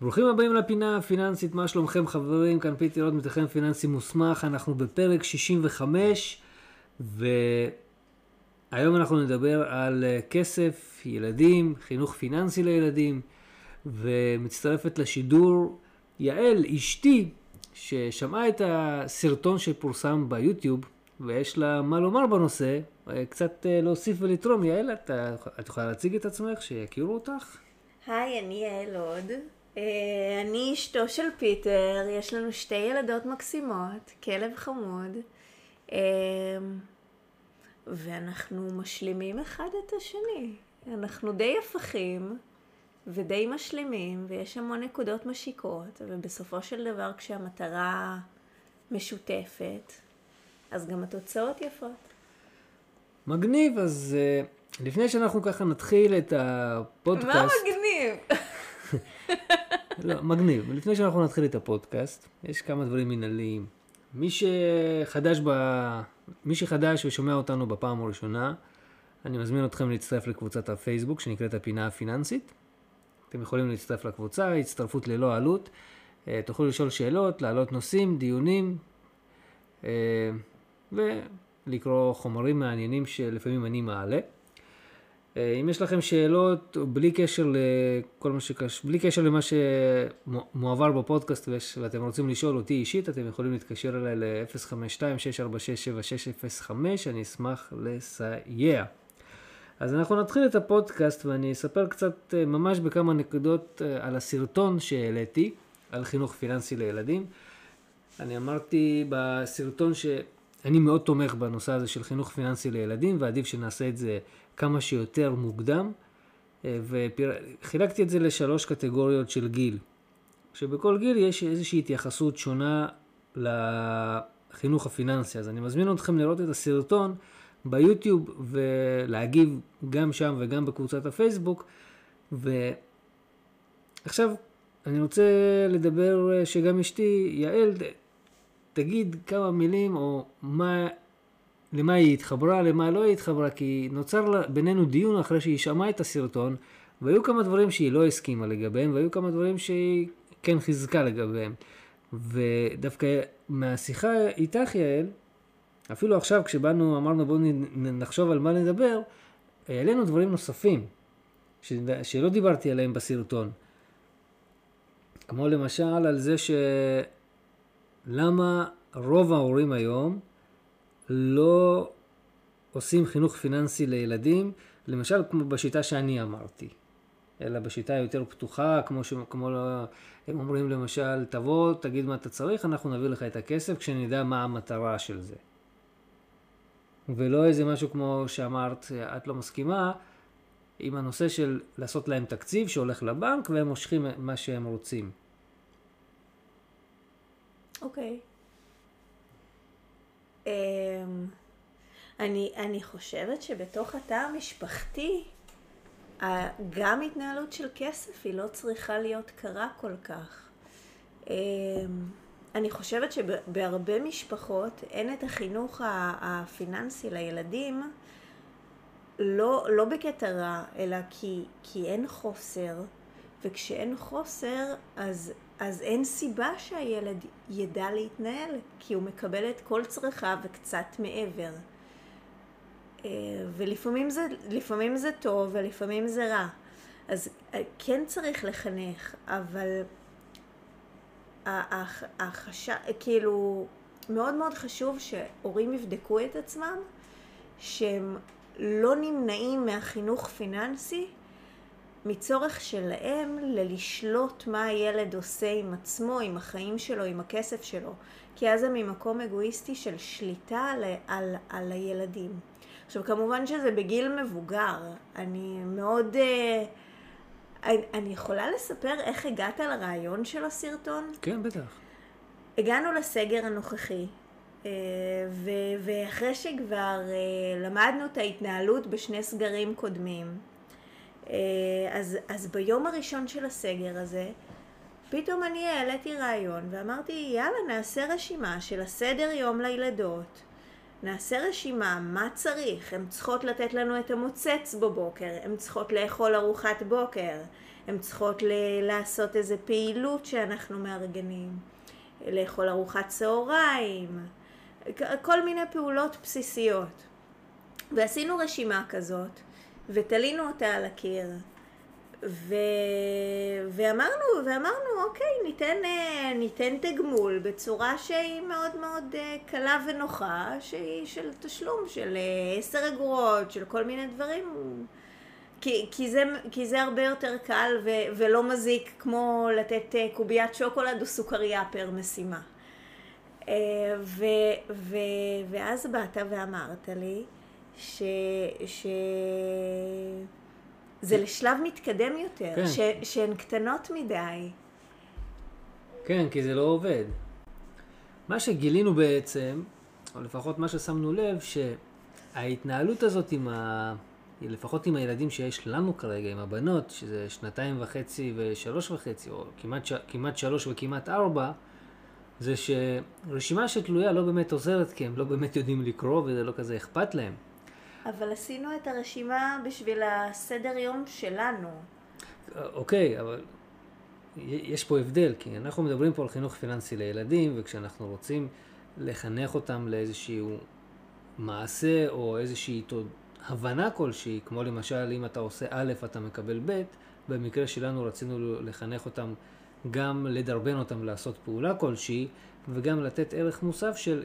ברוכים הבאים לפינה הפיננסית, מה שלומכם חברים? כאן פיטי רוט, מתכנן פיננסי מוסמך, אנחנו בפרק 65 והיום אנחנו נדבר על אה, כסף, ילדים, חינוך פיננסי לילדים ומצטרפת לשידור יעל, אשתי, ששמעה את הסרטון שפורסם ביוטיוב ויש לה מה לומר בנושא, אה, קצת אה, להוסיף ולתרום. יעל, את, את יכולה להציג את עצמך, שיכירו אותך? היי, אני יעל הוד. אה, אני אשתו של פיטר, יש לנו שתי ילדות מקסימות, כלב חמוד, אה, ואנחנו משלימים אחד את השני. אנחנו די הפכים ודי משלימים, ויש המון נקודות משיקות, ובסופו של דבר כשהמטרה משותפת, אז גם התוצאות יפות. מגניב, אז uh, לפני שאנחנו ככה נתחיל את הפודקאסט... מה מגניב? לא, מגניב. לפני שאנחנו נתחיל את הפודקאסט, יש כמה דברים מנהליים. מי שחדש, ב... מי שחדש ושומע אותנו בפעם הראשונה, אני מזמין אתכם להצטרף לקבוצת הפייסבוק שנקראת הפינה הפיננסית. אתם יכולים להצטרף לקבוצה, הצטרפות ללא עלות. אה, תוכלו לשאול שאלות, להעלות נושאים, דיונים, אה, ולקרוא חומרים מעניינים שלפעמים אני מעלה. אה, אם יש לכם שאלות, בלי קשר לכל מה שקש... בלי קשר למה שמועבר בפודקאסט ואתם רוצים לשאול אותי אישית, אתם יכולים להתקשר אליי ל-052-646-7605, אני אשמח לסייע. אז אנחנו נתחיל את הפודקאסט ואני אספר קצת אה, ממש בכמה נקודות אה, על הסרטון שהעליתי, על חינוך פיננסי לילדים. אני אמרתי בסרטון שאני מאוד תומך בנושא הזה של חינוך פיננסי לילדים ועדיף שנעשה את זה כמה שיותר מוקדם, אה, וחילקתי את זה לשלוש קטגוריות של גיל. שבכל גיל יש איזושהי התייחסות שונה לחינוך הפיננסי. אז אני מזמין אתכם לראות את הסרטון ביוטיוב ולהגיב גם שם וגם בקבוצת הפייסבוק. ועכשיו אני רוצה לדבר אה, שגם אשתי, יעל, תגיד כמה מילים או מה למה היא התחברה, למה לא היא התחברה, כי נוצר בינינו דיון אחרי שהיא שמעה את הסרטון, והיו כמה דברים שהיא לא הסכימה לגביהם, והיו כמה דברים שהיא כן חיזקה לגביהם. ודווקא מהשיחה איתך, יעל, אפילו עכשיו כשבאנו, אמרנו בואו נחשוב על מה נדבר, העלינו דברים נוספים. שלא דיברתי עליהם בסרטון. כמו למשל על זה שלמה רוב ההורים היום לא עושים חינוך פיננסי לילדים, למשל כמו בשיטה שאני אמרתי, אלא בשיטה יותר פתוחה, כמו, ש... כמו הם אומרים למשל, תבוא, תגיד מה אתה צריך, אנחנו נביא לך את הכסף כשנדע מה המטרה של זה. ולא איזה משהו כמו שאמרת, את לא מסכימה, עם הנושא של לעשות להם תקציב שהולך לבנק והם מושכים מה שהם רוצים. אוקיי. Okay. אמ, אני, אני חושבת שבתוך התא המשפחתי, גם התנהלות של כסף היא לא צריכה להיות קרה כל כך. אמ, אני חושבת שבהרבה משפחות אין את החינוך הפיננסי לילדים, לא, לא בקטע רע, אלא כי, כי אין חוסר, וכשאין חוסר אז אז אין סיבה שהילד ידע להתנהל, כי הוא מקבל את כל צרכיו וקצת מעבר. אה, ולפעמים זה, זה טוב ולפעמים זה רע. אז אה, כן צריך לחנך, אבל החשש, כאילו, מאוד מאוד חשוב שהורים יבדקו את עצמם, שהם לא נמנעים מהחינוך פיננסי, מצורך שלהם ללשלוט מה הילד עושה עם עצמו, עם החיים שלו, עם הכסף שלו. כי אז זה ממקום אגואיסטי של שליטה על, על, על הילדים. עכשיו כמובן שזה בגיל מבוגר. אני מאוד... Uh, אני, אני יכולה לספר איך הגעת לרעיון של הסרטון? כן, בטח. הגענו לסגר הנוכחי, uh, ו, ואחרי שכבר uh, למדנו את ההתנהלות בשני סגרים קודמים, אה, אז, אז ביום הראשון של הסגר הזה, פתאום אני העליתי רעיון ואמרתי, יאללה, נעשה רשימה של הסדר יום לילדות. נעשה רשימה, מה צריך? הן צריכות לתת לנו את המוצץ בבוקר, הן צריכות לאכול ארוחת בוקר, הן צריכות ל- לעשות איזה פעילות שאנחנו מארגנים, לאכול ארוחת צהריים, כל מיני פעולות בסיסיות. ועשינו רשימה כזאת, ותלינו אותה על הקיר. ו... ואמרנו, ואמרנו, אוקיי, ניתן, אה, ניתן תגמול בצורה שהיא מאוד מאוד אה, קלה ונוחה, שהיא של תשלום של אה, עשר אגורות, של כל מיני דברים. כי, כי, זה, כי זה הרבה יותר קל ו, ולא מזיק כמו לתת קוביית שוקולד או סוכריה פר משימה. ו, ו, ואז באת ואמרת לי ש... ש... זה לשלב מתקדם יותר, כן. ש, שהן קטנות מדי. כן, כי זה לא עובד. מה שגילינו בעצם, או לפחות מה ששמנו לב, שההתנהלות הזאת עם ה... לפחות עם הילדים שיש לנו כרגע, עם הבנות, שזה שנתיים וחצי ושלוש וחצי, או כמעט, ש... כמעט שלוש וכמעט ארבע, זה שרשימה שתלויה לא באמת עוזרת, כי הם לא באמת יודעים לקרוא וזה לא כזה אכפת להם. אבל עשינו את הרשימה בשביל הסדר יום שלנו. אוקיי, אבל יש פה הבדל, כי אנחנו מדברים פה על חינוך פיננסי לילדים, וכשאנחנו רוצים לחנך אותם לאיזשהו מעשה או איזושהי הבנה כלשהי, כמו למשל אם אתה עושה א' אתה מקבל ב', במקרה שלנו רצינו לחנך אותם גם לדרבן אותם לעשות פעולה כלשהי, וגם לתת ערך מוסף של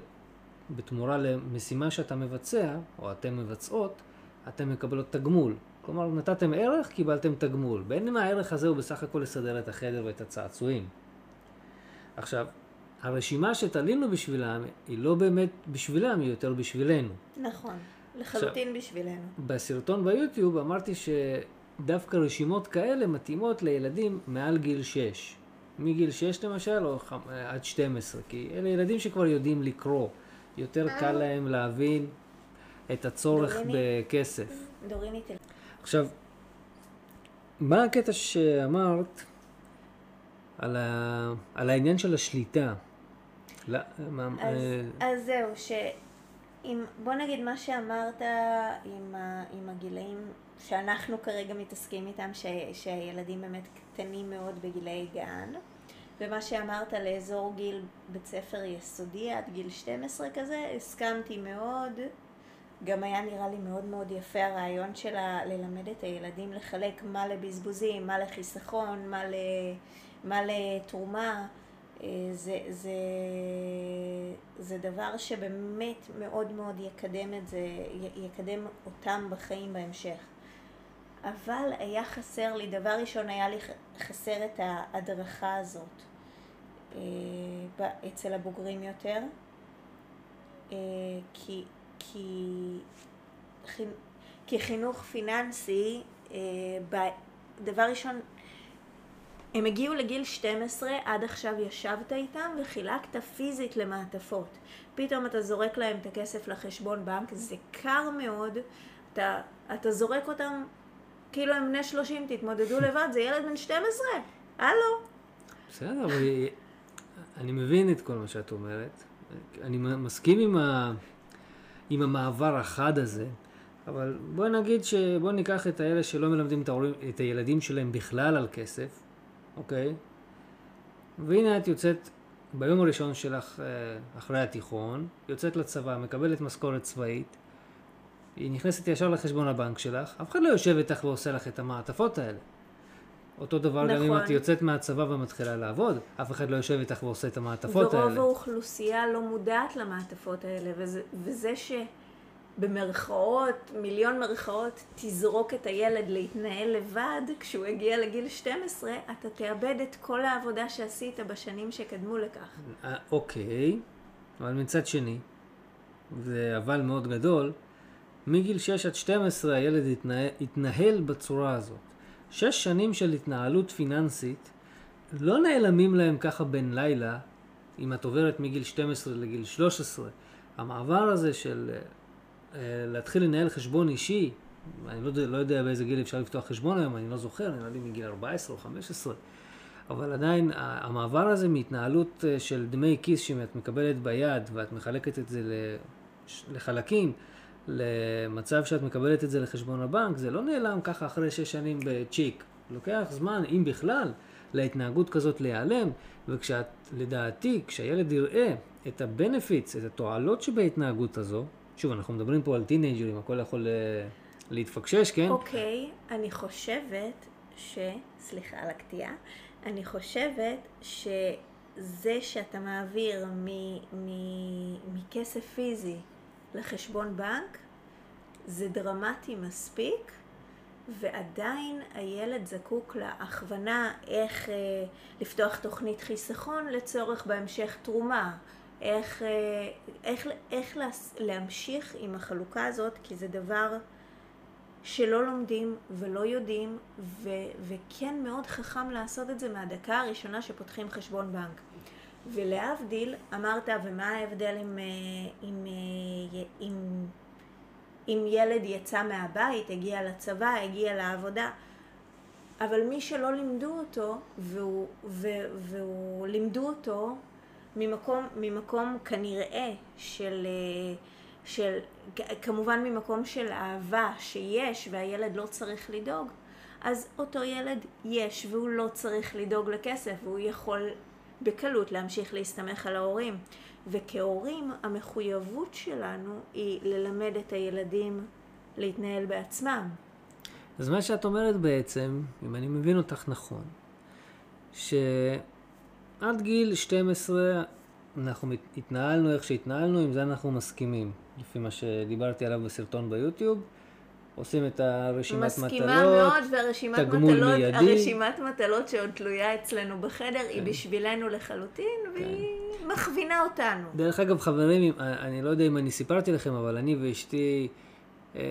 בתמורה למשימה שאתה מבצע, או אתם מבצעות, אתם מקבלות תגמול. כלומר, נתתם ערך, קיבלתם תגמול. בין אם הערך הזה הוא בסך הכל לסדר את החדר ואת הצעצועים. עכשיו, הרשימה שתלינו בשבילם היא לא באמת בשבילם, היא יותר בשבילנו. נכון, לחלוטין עכשיו, בשבילנו. בסרטון ביוטיוב אמרתי שדווקא רשימות כאלה מתאימות לילדים מעל גיל 6. מגיל 6 למשל, או עד 12, כי אלה ילדים שכבר יודעים לקרוא. יותר קל אה. להם להבין את הצורך בכסף. עכשיו, מה הקטע שאמרת על, ה... על העניין של השליטה? לא, מה, אז, אה... אז זהו, שאם, בוא נגיד מה שאמרת עם, ה, עם הגילאים שאנחנו כרגע מתעסקים איתם, ש, שהילדים באמת קטנים מאוד בגילי גן, ומה שאמרת לאזור גיל בית ספר יסודי עד גיל 12 כזה, הסכמתי מאוד. גם היה נראה לי מאוד מאוד יפה הרעיון שלה ללמד את הילדים לחלק מה לבזבוזים, מה לחיסכון, מה, ל... מה לתרומה. אה, זה, זה, זה דבר שבאמת מאוד מאוד יקדם את זה, יקדם אותם בחיים בהמשך. אבל היה חסר לי, דבר ראשון היה לי חסר את ההדרכה הזאת. אה, אצל הבוגרים יותר, אה, כי, כי, כי חינוך פיננסי, אה, דבר ראשון, הם הגיעו לגיל 12, עד עכשיו ישבת איתם וחילקת פיזית למעטפות. פתאום אתה זורק להם את הכסף לחשבון בנק, זה קר מאוד, אתה, אתה זורק אותם כאילו הם בני 30, תתמודדו לבד, זה ילד בן 12, הלו. בסדר, אבל אני מבין את כל מה שאת אומרת. אני מסכים עם, ה... עם המעבר החד הזה, אבל בואי נגיד ש... בואי ניקח את האלה שלא מלמדים את, ההורים, את הילדים שלהם בכלל על כסף, אוקיי? והנה את יוצאת ביום הראשון שלך אה, אחרי התיכון, יוצאת לצבא, מקבלת משכורת צבאית, היא נכנסת ישר לחשבון הבנק שלך, אף אחד לא יושב איתך ועושה לך את המעטפות האלה. אותו דבר נכון. גם אם את נכון. יוצאת מהצבא ומתחילה לעבוד, אף אחד לא יושב איתך ועושה את המעטפות האלה. ורוב האוכלוסייה לא מודעת למעטפות האלה, וזה, וזה שבמרכאות, מיליון מרכאות, תזרוק את הילד להתנהל לבד, כשהוא יגיע לגיל 12, אתה תאבד את כל העבודה שעשית בשנים שקדמו לכך. אה, אוקיי, אבל מצד שני, זה אבל מאוד גדול, מגיל 6 עד 12 הילד יתנהל, יתנהל בצורה הזאת. שש שנים של התנהלות פיננסית לא נעלמים להם ככה בן לילה, אם את עוברת מגיל 12 לגיל 13. המעבר הזה של uh, להתחיל לנהל חשבון אישי, אני לא יודע, לא יודע באיזה גיל אפשר לפתוח חשבון היום, אני לא זוכר, נראה לי מגיל 14 או 15. אבל עדיין המעבר הזה מהתנהלות אה, של דמי כיס שאת מקבלת ביד ואת מחלקת את זה לחלקים, למצב שאת מקבלת את זה לחשבון הבנק, זה לא נעלם ככה אחרי שש שנים בצ'יק. לוקח זמן, אם בכלל, להתנהגות כזאת להיעלם, וכשאת, לדעתי, כשהילד יראה את ה-benefits, את התועלות שבהתנהגות הזו, שוב, אנחנו מדברים פה על טינג'רים, הכל יכול אה, להתפקשש, כן? אוקיי, אני חושבת ש... סליחה על הקטיעה. אני חושבת שזה שאתה מעביר. מכסף פיזי לחשבון בנק, זה דרמטי מספיק, ועדיין הילד זקוק להכוונה איך אה, לפתוח תוכנית חיסכון לצורך בהמשך תרומה. איך, אה, איך, איך להס, להמשיך עם החלוקה הזאת, כי זה דבר שלא לומדים ולא יודעים, ו, וכן מאוד חכם לעשות את זה מהדקה הראשונה שפותחים חשבון בנק. ולהבדיל, אמרת, ומה ההבדל אם, אה, אם, אה, אם, אם ילד יצא מהבית, הגיע לצבא, הגיע לעבודה, אבל מי שלא לימדו אותו, והוא, והוא, לימדו אותו ממקום, ממקום כנראה של, אה, של, כמובן ממקום של אהבה שיש והילד לא צריך לדאוג, אז אותו ילד יש והוא לא צריך לדאוג לכסף והוא יכול בקלות להמשיך להסתמך על ההורים. וכהורים המחויבות שלנו היא ללמד את הילדים להתנהל בעצמם. אז מה שאת אומרת בעצם, אם אני מבין אותך נכון, ש... עד גיל 12 אנחנו התנהלנו איך שהתנהלנו, עם זה אנחנו מסכימים, לפי מה שדיברתי עליו בסרטון ביוטיוב. עושים את הרשימת מסכימה מטלות, מסכימה מאוד, והרשימת מטלות, מיידי. הרשימת מטלות שעוד תלויה אצלנו בחדר, כן. היא בשבילנו לחלוטין, כן. והיא מכווינה אותנו. דרך אגב, חברים, אני לא יודע אם אני סיפרתי לכם, אבל אני ואשתי, אה,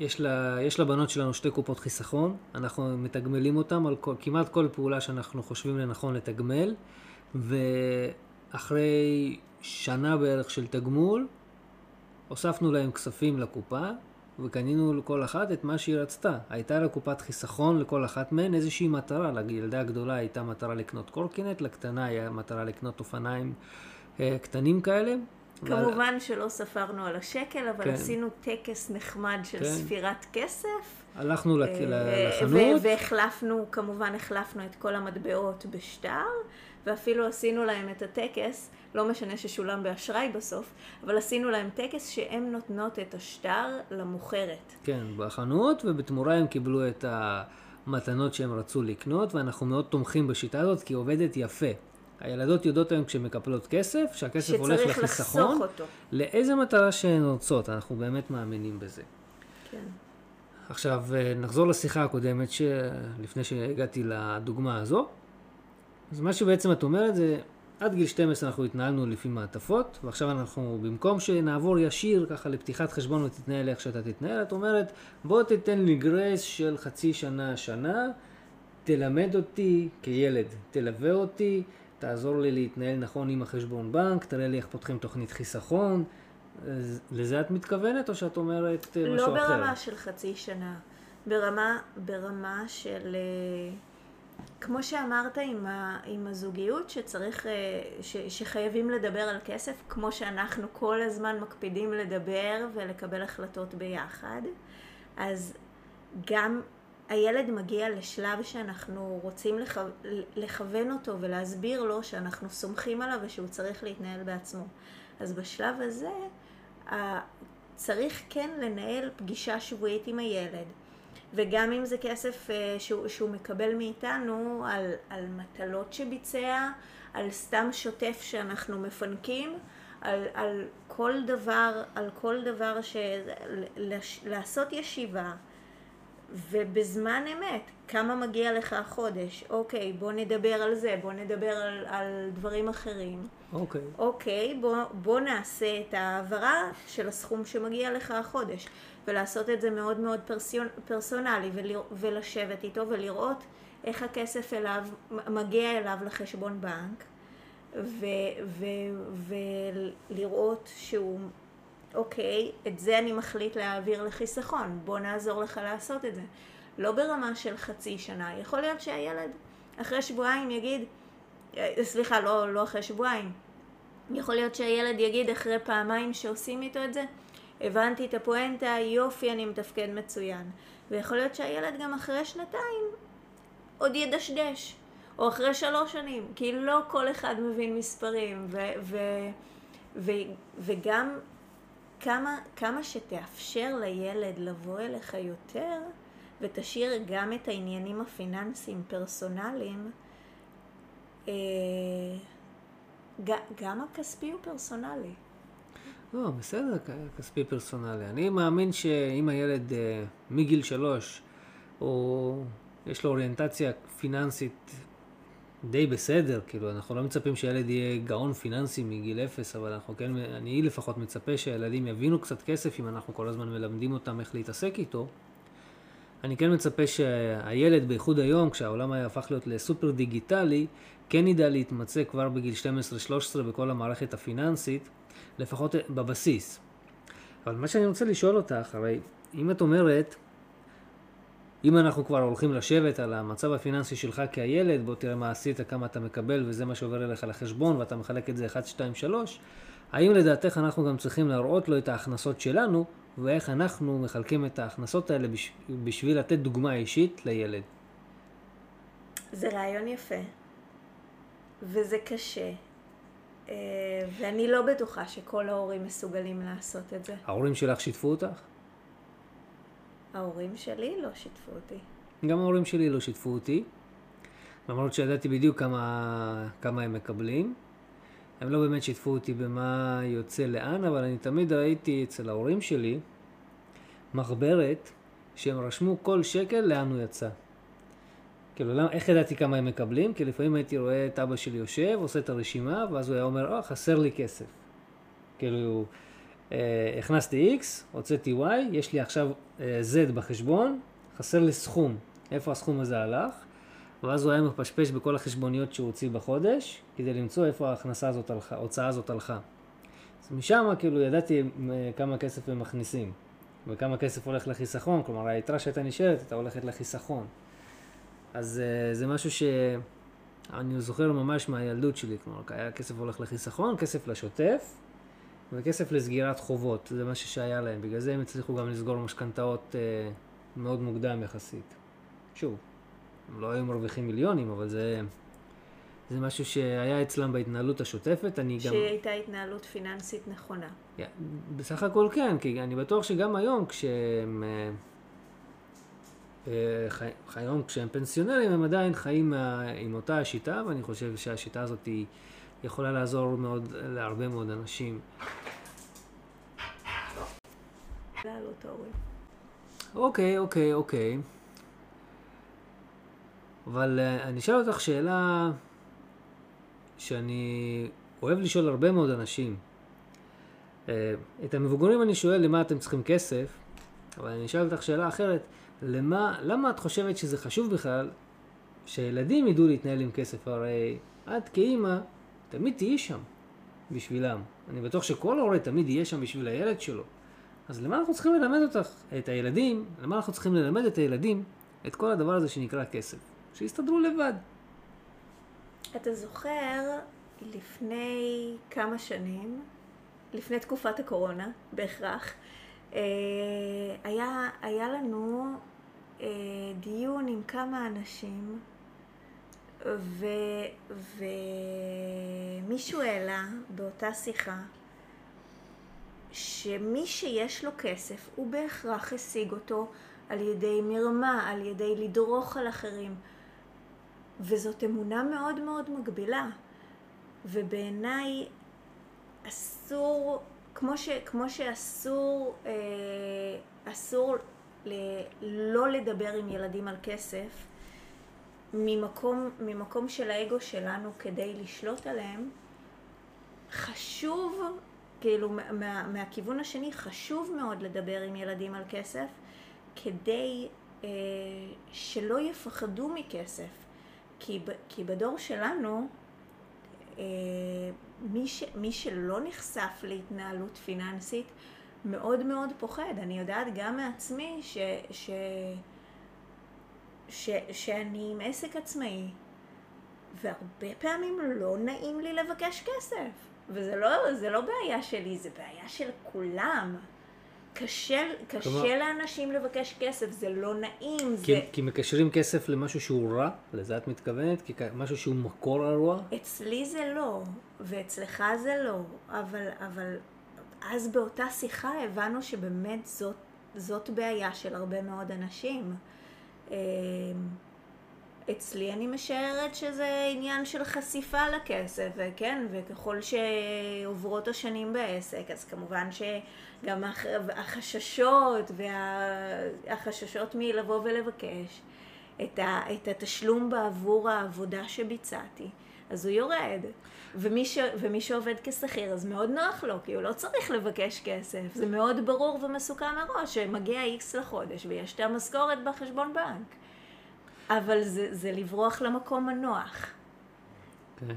יש, לה, יש לבנות שלנו שתי קופות חיסכון, אנחנו מתגמלים אותם על כל, כמעט כל פעולה שאנחנו חושבים לנכון לתגמל, ואחרי שנה בערך של תגמול, הוספנו להם כספים לקופה, וקנינו לכל אחת את מה שהיא רצתה. הייתה לה קופת חיסכון לכל אחת מהן איזושהי מטרה. לילדה הגדולה הייתה מטרה לקנות קורקינט, לקטנה היה מטרה לקנות אופניים אה, קטנים כאלה. כמובן אבל... שלא ספרנו על השקל, אבל כן. עשינו טקס נחמד של כן. ספירת כסף. הלכנו אה, לחנות. והחלפנו, כמובן החלפנו את כל המטבעות בשטר, ואפילו עשינו להם את הטקס לא משנה ששולם באשראי בסוף, אבל עשינו להם טקס שהן נותנות את השטר למוכרת. כן, בחנות, ובתמורה הם קיבלו את המתנות שהם רצו לקנות, ואנחנו מאוד תומכים בשיטה הזאת, כי היא עובדת יפה. הילדות יודעות היום כשהן מקפלות כסף, שהכסף הולך לחיסכון, לאיזה מטרה שהן רוצות, אנחנו באמת מאמינים בזה. כן. עכשיו, אה, נחזור לשיחה הקודמת, לפני שהגעתי לדוגמה הזו. אז מה שבעצם את אומרת זה, עד גיל 12 אנחנו התנהלנו לפי מעטפות, ועכשיו אנחנו, במקום שנעבור ישיר ככה לפתיחת חשבון ותתנהל איך שאתה תתנהל, את אומרת, בוא תיתן לי גרייס של חצי שנה, שנה, תלמד אותי כילד, תלווה אותי, תעזור לי להתנהל נכון עם החשבון בנק, תראה לי איך פותחים תוכנית חיסכון. לזה את מתכוונת, או שאת אומרת לא משהו אחר? לא ברמה של חצי שנה, ברמה, ברמה של... כמו שאמרת עם, ה, עם הזוגיות, שצריך, אה, ש, שחייבים לדבר על כסף, כמו שאנחנו כל הזמן מקפידים לדבר ולקבל החלטות ביחד, אז גם הילד מגיע לשלב שאנחנו רוצים לכו, לכוון אותו ולהסביר לו שאנחנו סומכים עליו ושהוא צריך להתנהל בעצמו. אז בשלב הזה צריך כן לנהל פגישה שבועית עם הילד. וגם אם זה כסף uh, שהוא, שהוא מקבל מאיתנו על, על מטלות שביצע, על סתם שוטף שאנחנו מפנקים, על, על כל דבר, על כל דבר ש... לעשות ישיבה ובזמן אמת, כמה מגיע לך החודש? אוקיי, בוא נדבר על זה, בוא נדבר על, על דברים אחרים. אוקיי. אוקיי, בוא, בוא נעשה את ההעברה של הסכום שמגיע לך החודש. ולעשות את זה מאוד מאוד פרסונלי ולשבת איתו ולראות איך הכסף אליו, מגיע אליו לחשבון בנק ו, ו, ולראות שהוא, אוקיי, את זה אני מחליט להעביר לחיסכון, בוא נעזור לך לעשות את זה. לא ברמה של חצי שנה, יכול להיות שהילד אחרי שבועיים יגיד, אה, סליחה, לא, לא אחרי שבועיים, יכול להיות שהילד יגיד אחרי פעמיים שעושים איתו את זה, הבנתי את הפואנטה, יופי, אני מתפקד מצוין. ויכול להיות שהילד גם אחרי שנתיים עוד ידשדש, או אחרי שלוש שנים, כי לא כל אחד מבין מספרים, ו, ו, ו, וגם כמה, כמה שתאפשר לילד לבוא אליך יותר, ותשאיר גם את העניינים הפיננסיים פרסונליים, אה, גם הכספי הוא פרסונלי. לא, בסדר, כספי פרסונלי. אני מאמין שאם הילד אה, מגיל שלוש, או יש לו אוריינטציה פיננסית די בסדר, כאילו, אנחנו לא מצפים שילד יהיה גאון פיננסי מגיל אפס, אבל אנחנו כן, אני לפחות מצפה שהילדים יבינו קצת כסף, אם אנחנו כל הזמן מלמדים אותם איך להתעסק איתו. אני כן מצפה שהילד, בייחוד היום, כשהעולם היה הפך להיות לסופר דיגיטלי, כן ידע להתמצא כבר בגיל 12-13 בכל המערכת הפיננסית, לפחות בבסיס. אבל מה שאני רוצה לשאול אותך, הרי אם את אומרת, אם אנחנו כבר הולכים לשבת על המצב הפיננסי שלך כילד, בוא תראה מה עשית, כמה אתה מקבל וזה מה שעובר אליך לחשבון ואתה מחלק את זה 1, 2, 3, האם לדעתך אנחנו גם צריכים להראות לו את ההכנסות שלנו ואיך אנחנו מחלקים את ההכנסות האלה בשביל לתת דוגמה אישית לילד? זה רעיון יפה, וזה קשה, ואני לא בטוחה שכל ההורים מסוגלים לעשות את זה. ההורים שלך שיתפו אותך? ההורים שלי לא שיתפו אותי. גם ההורים שלי לא שיתפו אותי, למרות שידעתי בדיוק כמה, כמה הם מקבלים. הם לא באמת שיתפו אותי במה יוצא לאן, אבל אני תמיד ראיתי אצל ההורים שלי מחברת שהם רשמו כל שקל לאן הוא יצא. כאילו, למה, איך ידעתי כמה הם מקבלים? כי לפעמים הייתי רואה את אבא שלי יושב, עושה את הרשימה, ואז הוא היה אומר, אה, חסר לי כסף. כאילו, אה, הכנסתי X, הוצאתי Y, יש לי עכשיו אה, Z בחשבון, חסר לי סכום. איפה הסכום הזה הלך? ואז הוא היה מפשפש בכל החשבוניות שהוא הוציא בחודש, כדי למצוא איפה ההכנסה הזאת הלכה, ההוצאה הזאת הלכה. אז משם כאילו ידעתי אה, כמה כסף הם מכניסים, וכמה כסף הולך לחיסכון, כלומר היתרה שהייתה נשארת הייתה הולכת לחיסכון. אז uh, זה משהו שאני זוכר ממש מהילדות שלי, כלומר היה כסף הולך לחיסכון, כסף לשוטף, וכסף לסגירת חובות, זה משהו שהיה להם, בגלל זה הם הצליחו גם לסגור משכנתאות uh, מאוד מוקדם יחסית. שוב, הם לא היו מרוויחים מיליונים, אבל זה, זה משהו שהיה אצלם בהתנהלות השוטפת. אני גם... שהייתה התנהלות פיננסית נכונה. Yeah, בסך הכל כן, כי אני בטוח שגם היום כשהם... אה, חי, היום כשהם פנסיונרים הם עדיין חיים מה, עם אותה השיטה, ואני חושב שהשיטה הזאת היא יכולה לעזור מאוד להרבה מאוד אנשים. אוקיי, אוקיי, אוקיי. אבל uh, אני אשאל אותך שאלה שאני אוהב לשאול הרבה מאוד אנשים. את המבוגרים אני שואל למה אתם צריכים כסף, אבל אני אשאל אותך שאלה אחרת, למה, למה את חושבת שזה חשוב בכלל שילדים ידעו להתנהל עם כסף? הרי את כאימא תמיד תהיי שם בשבילם. אני בטוח שכל הורה תמיד יהיה שם בשביל הילד שלו. אז למה אנחנו צריכים ללמד אותך, את הילדים, למה אנחנו צריכים ללמד את הילדים את כל הדבר הזה שנקרא כסף? שיסתדרו לבד. אתה זוכר לפני כמה שנים, לפני תקופת הקורונה בהכרח, היה, היה לנו אה, דיון עם כמה אנשים ומישהו העלה באותה שיחה שמי שיש לו כסף הוא בהכרח השיג אותו על ידי מרמה, על ידי לדרוך על אחרים. וזאת אמונה מאוד מאוד מגבילה. ובעיניי אסור, כמו, ש, כמו שאסור אה, אסור ל, לא לדבר עם ילדים על כסף, ממקום, ממקום של האגו שלנו כדי לשלוט עליהם, חשוב, כאילו מה, מהכיוון השני, חשוב מאוד לדבר עם ילדים על כסף, כדי אה, שלא יפחדו מכסף. כי, כי בדור שלנו, אה, מי, ש, מי שלא נחשף להתנהלות פיננסית מאוד מאוד פוחד. אני יודעת גם מעצמי ש, ש, ש, שאני עם עסק עצמאי, והרבה פעמים לא נעים לי לבקש כסף. וזה לא, לא בעיה שלי, זה בעיה של כולם. קשה, קשה כלומר- לאנשים לבקש כסף, זה לא נעים, כי, זה... כי מקשרים כסף למשהו שהוא רע, לזה את מתכוונת? כי משהו שהוא מקור הרוע? אצלי זה לא, ואצלך זה לא, אבל, אבל אז באותה שיחה הבנו שבאמת זאת, זאת בעיה של הרבה מאוד אנשים. אצלי אני משערת שזה עניין של חשיפה לכסף, וכן, וככל שעוברות השנים בעסק, אז כמובן שגם הח- החששות והחששות מלבוא ולבקש את, ה, את התשלום בעבור העבודה שביצעתי, אז הוא יורד. ומי, ש, ומי שעובד כשכיר, אז מאוד נוח לו, כי הוא לא צריך לבקש כסף. זה מאוד ברור ומסוכם מראש, שמגיע איקס לחודש ויש את המשכורת בחשבון בנק. אבל זה, זה לברוח למקום הנוח. כן.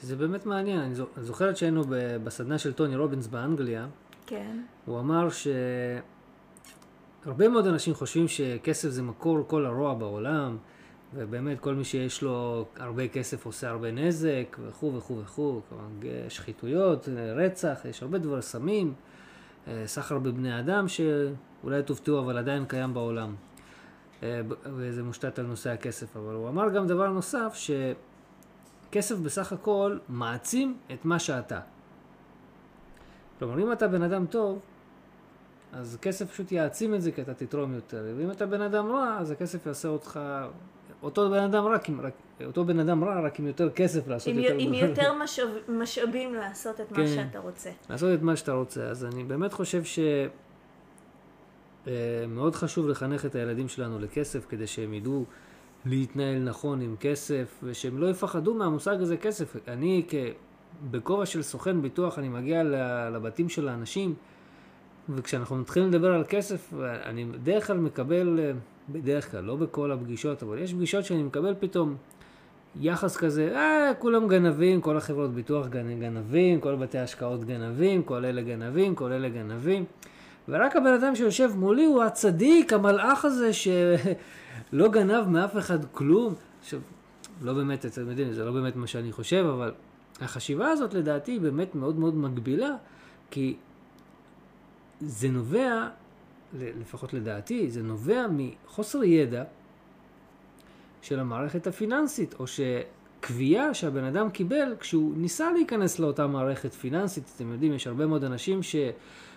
שזה באמת מעניין. אני זו- אני זוכרת שהיינו בסדנה של טוני רובינס באנגליה, כן. הוא אמר שהרבה מאוד אנשים חושבים שכסף זה מקור כל הרוע בעולם, ובאמת כל מי שיש לו הרבה כסף עושה הרבה נזק, וכו' וכו' וכו', כלומר, שחיתויות, רצח, יש הרבה דברים, סמים, אה, סחר בבני אדם שאולי תופתעו אבל עדיין קיים בעולם. אה, וזה מושתת על נושא הכסף, אבל הוא אמר גם דבר נוסף, שכסף בסך הכל מעצים את מה שאתה. כלומר, אם אתה בן אדם טוב, אז כסף פשוט יעצים את זה כי אתה תתרום יותר. ואם אתה בן אדם רע, אז הכסף יעשה אותך אותו בן אדם רע, רק, אותו בן אדם רע, רק עם יותר כסף לעשות עם, יותר... עם יותר משאב, משאבים לעשות את כן. מה שאתה רוצה. לעשות את מה שאתה רוצה. אז אני באמת חושב ש... אה, מאוד חשוב לחנך את הילדים שלנו לכסף, כדי שהם ידעו להתנהל נכון עם כסף, ושהם לא יפחדו מהמושג הזה כסף. אני. בכובע של סוכן ביטוח, אני מגיע לבתים של האנשים, וכשאנחנו מתחילים לדבר על כסף, אני בדרך כלל מקבל, אה, בדרך כלל, לא בכל הפגישות, אבל יש פגישות שאני מקבל פתאום יחס כזה, אה, כולם גנבים, כל החברות ביטוח גנ- גנבים, כל בתי ההשקעות גנבים, כל אלה גנבים, כל אלה גנבים. ורק הבן אדם שיושב מולי הוא הצדיק, המלאך הזה, שלא גנב מאף אחד כלום. עכשיו, לא באמת, אתם יודעים, זה לא באמת מה שאני חושב, אבל החשיבה הזאת לדעתי היא באמת מאוד מאוד מגבילה, כי זה נובע, לפחות לדעתי, זה נובע מחוסר ידע של המערכת הפיננסית, או שקביעה שהבן אדם קיבל כשהוא ניסה להיכנס לאותה מערכת פיננסית. אתם יודעים, יש הרבה מאוד אנשים ש...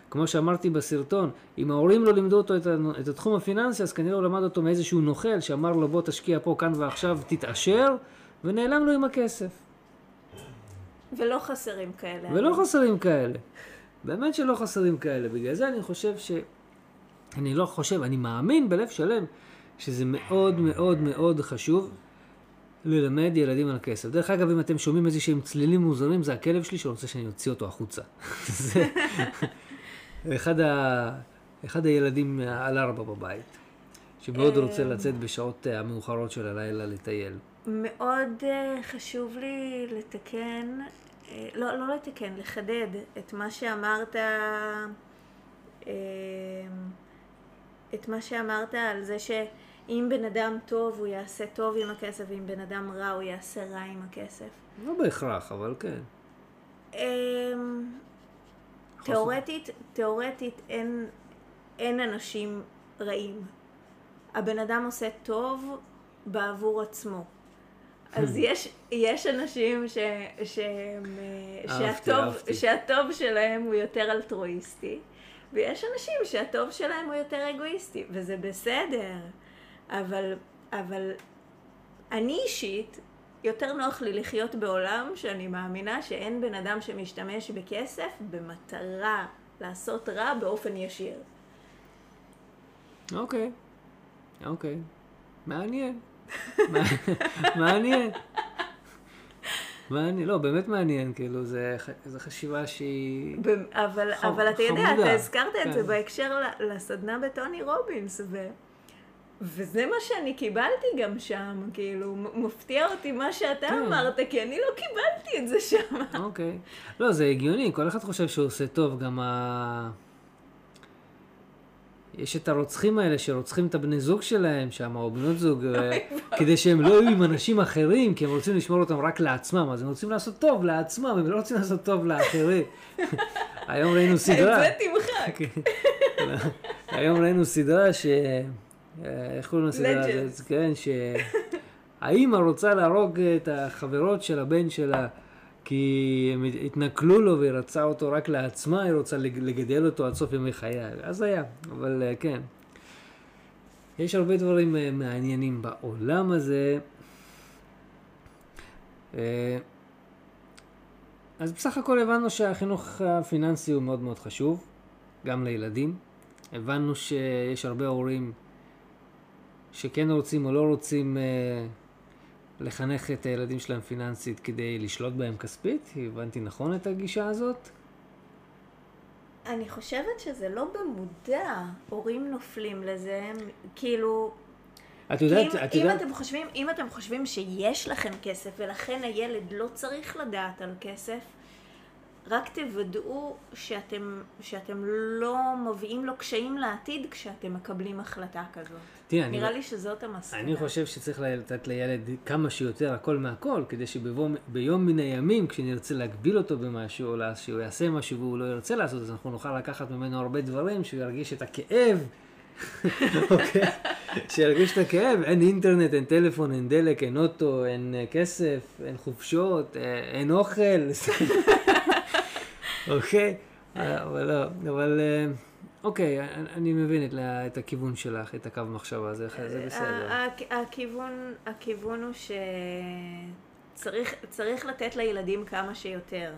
כמו שאמרתי בסרטון, אם ההורים לא לימדו אותו את, ה- את התחום הפיננסי, אז כנראה הוא למד אותו מאיזשהו נוכל שאמר לו בוא תשקיע פה, כאן ועכשיו, תתעשר, ונעלם לו עם הכסף. ולא חסרים כאלה. ולא חסרים כאלה. באמת שלא חסרים כאלה. בגלל זה אני חושב ש... אני לא חושב, אני מאמין בלב שלם שזה מאוד מאוד מאוד חשוב ללמד ילדים על כסף. דרך אגב, אם אתם שומעים איזה שהם צלילים מוזרים, זה הכלב שלי שרוצה שאני אוציא אותו החוצה. זה אחד, ה... אחד הילדים על ארבע בבית, שמאוד רוצה לצאת בשעות אה, המאוחרות של הלילה לטייל. מאוד אה, חשוב לי לתקן, אה, לא, לא לתקן, לחדד את מה שאמרת, אה, את מה שאמרת על זה שאם בן אדם טוב הוא יעשה טוב עם הכסף, ואם בן אדם רע הוא יעשה רע עם הכסף. לא בהכרח, אבל כן. תיאורטית, תיאורטית אין, אין אנשים רעים. הבן אדם עושה טוב בעבור עצמו. אז יש, יש אנשים ש, שהם, אה, שהטוב, אהבתי. שהטוב שלהם הוא יותר אלטרואיסטי, ויש אנשים שהטוב שלהם הוא יותר אגואיסטי, וזה בסדר. אבל, אבל אני אישית, יותר נוח לי לחיות בעולם שאני מאמינה שאין בן אדם שמשתמש בכסף במטרה לעשות רע באופן ישיר. אוקיי, אוקיי. מעניין. מעניין. מעניין, לא, באמת מעניין, כאילו, זה, זו חשיבה שהיא... אבל, חמ- אבל אתה יודע, חמודה. אתה הזכרת את זה כן. בהקשר לסדנה בטוני רובינס, ו... וזה מה שאני קיבלתי גם שם, כאילו, מפתיע אותי מה שאתה כן. אמרת, כי אני לא קיבלתי את זה שם. אוקיי. לא, זה הגיוני, כל אחד חושב שהוא עושה טוב, גם ה... יש את הרוצחים האלה שרוצחים את הבני זוג שלהם שם, או בנות זוג, אה, כדי שהם לא יהיו עם אנשים אחרים, כי הם רוצים לשמור אותם רק לעצמם, אז הם רוצים לעשות טוב לעצמם, הם לא רוצים לעשות טוב לאחרים. היום ראינו סדרה. את זה תמחק. כן. היום ראינו סדרה ש... אה, איך קוראים לסדרה. הזאת? כן, שהאימא רוצה להרוג את החברות של הבן שלה כי הם התנכלו לו והיא רצה אותו רק לעצמה, היא רוצה לג- לגדל אותו עד סוף ימי חייה. אז היה, אבל אה, כן. יש הרבה דברים אה, מעניינים בעולם הזה. אז בסך הכל הבנו שהחינוך הפיננסי הוא מאוד מאוד חשוב, גם לילדים. הבנו שיש הרבה הורים שכן רוצים או לא רוצים אה, לחנך את הילדים שלהם פיננסית כדי לשלוט בהם כספית. הבנתי נכון את הגישה הזאת? אני חושבת שזה לא במודע, הורים נופלים לזה, הם כאילו... את יודעת, אם, את אם, יודעת, אתם חושבים, אם אתם חושבים שיש לכם כסף ולכן הילד לא צריך לדעת על כסף, רק תוודאו שאתם, שאתם לא מביאים לו קשיים לעתיד כשאתם מקבלים החלטה כזאת. תראה, אני, נראה לי שזאת המסקנה. אני חושב שצריך לתת לילד כמה שיותר הכל מהכל, כדי שביום מן הימים, כשנרצה להגביל אותו במשהו, או שהוא יעשה משהו והוא לא ירצה לעשות, אז אנחנו נוכל לקחת ממנו הרבה דברים, שהוא ירגיש את הכאב. אוקיי? שירגיש את הכאב, אין אינטרנט, אין טלפון, אין דלק, אין אוטו, אין אה, כסף, אין חופשות, אה, אין אוכל. אוקיי? אה, אבל לא, אבל אה, אוקיי, אני- מבין את הכיוון שלך, את הקו מחשבה, זה זה בסדר. ה- ה- הכיוון, הכיוון הוא שצריך צריך לתת לילדים כמה שיותר.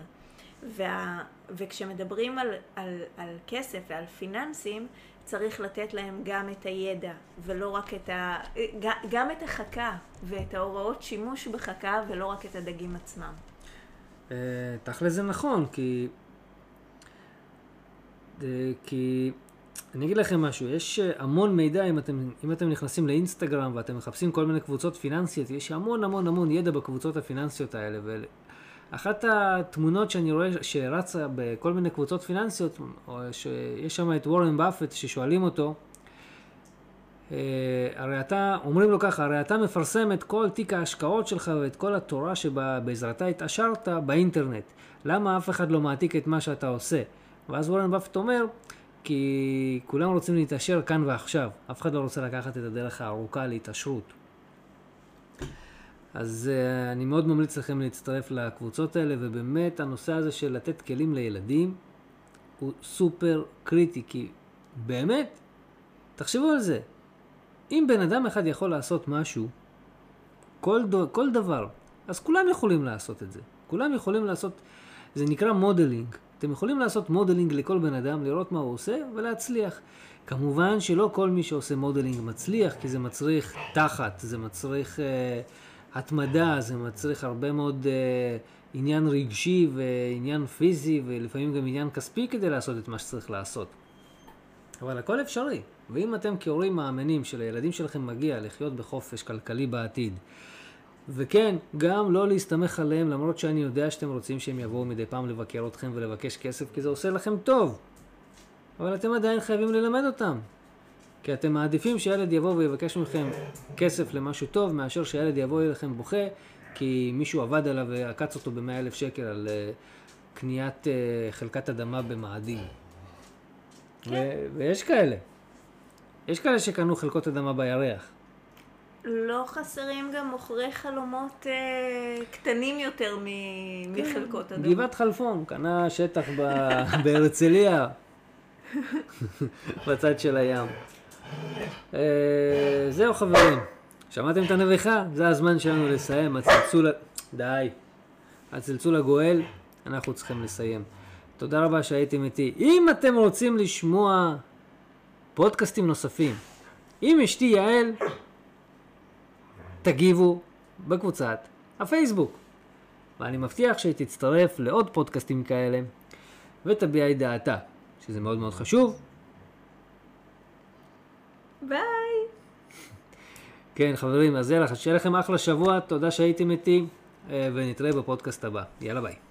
וה, וכשמדברים על, על, על כסף ועל פיננסים, צריך לתת להם גם את הידע, ולא רק את ה... גם את החכה, ואת ההוראות שימוש בחכה, ולא רק את הדגים עצמם. אה, תכל'ס זה נכון, כי... אה, כי... אני אגיד לכם משהו, יש אה, המון מידע, אם אתם, אם אתם נכנסים לאינסטגרם ואתם מחפשים כל מיני קבוצות פיננסיות, יש המון המון המון ידע בקבוצות הפיננסיות האלה. ואחת התמונות שאני רואה שרצה בכל מיני קבוצות פיננסיות, או שיש שם את וורן באפט ששואלים אותו, אה, הרי אתה, אומרים לו ככה, הרי אתה מפרסם את כל תיק ההשקעות שלך ואת כל התורה שבעזרתה התעשרת באינטרנט. למה אף אחד לא מעתיק את מה שאתה עושה? ואז וורן באפט אומר, כי כולם רוצים להתעשר כאן ועכשיו. אף אחד לא רוצה לקחת את הדרך הארוכה להתעשרות. אז uh, אני מאוד ממליץ לכם להצטרף לקבוצות האלה, ובאמת הנושא הזה של לתת כלים לילדים הוא סופר קריטי, כי באמת, תחשבו על זה, אם בן אדם אחד יכול לעשות משהו, כל, דו, כל דבר, אז כולם יכולים לעשות את זה. כולם יכולים לעשות, זה נקרא modeling. אתם יכולים לעשות modeling לכל בן אדם, לראות מה הוא עושה ולהצליח. כמובן שלא כל מי שעושה modeling מצליח, כי זה מצריך תחת, זה מצריך אה, התמדה, זה מצריך הרבה מאוד אה, עניין רגשי ועניין פיזי ולפעמים גם עניין כספי כדי לעשות את מה שצריך לעשות. אבל הכל אפשרי. ואם אתם כהורים מאמינים שלילדים שלכם מגיע לחיות בחופש כלכלי בעתיד, וכן, גם לא להסתמך עליהם, למרות שאני יודע שאתם רוצים שהם יבואו מדי פעם לבקר אתכם ולבקש כסף, כי זה עושה לכם טוב. אבל אתם עדיין חייבים ללמד אותם. כי אתם מעדיפים שילד יבוא ויבקש מכם כסף למשהו טוב, מאשר שילד יבוא אליכם בוכה, כי מישהו עבד עליו ועקץ אותו ב-100 אלף שקל על uh, קניית uh, חלקת אדמה במאדים. כן. ו- ויש כאלה. יש כאלה שקנו חלקות אדמה בירח. לא חסרים גם מוכרי חלומות אה, קטנים יותר מ- מחלקות אדמה. גבעת חלפון, קנה שטח ב- בהרצליה, בצד של הים. אה, זהו חברים, שמעתם את הנביכה? זה הזמן שלנו לסיים, הצלצול... די. הצלצול הגואל, אנחנו צריכים לסיים. תודה רבה שהייתם איתי. אם אתם רוצים לשמוע פודקאסטים נוספים, עם אשתי יעל, תגיבו בקבוצת הפייסבוק. ואני מבטיח שהיא תצטרף לעוד פודקאסטים כאלה ותביע את דעתה, שזה מאוד מאוד חשוב. ביי. כן, חברים, אז יאללה, שיהיה לכם אחלה שבוע, תודה שהייתם איתי, אה, ונתראה בפודקאסט הבא. יאללה ביי.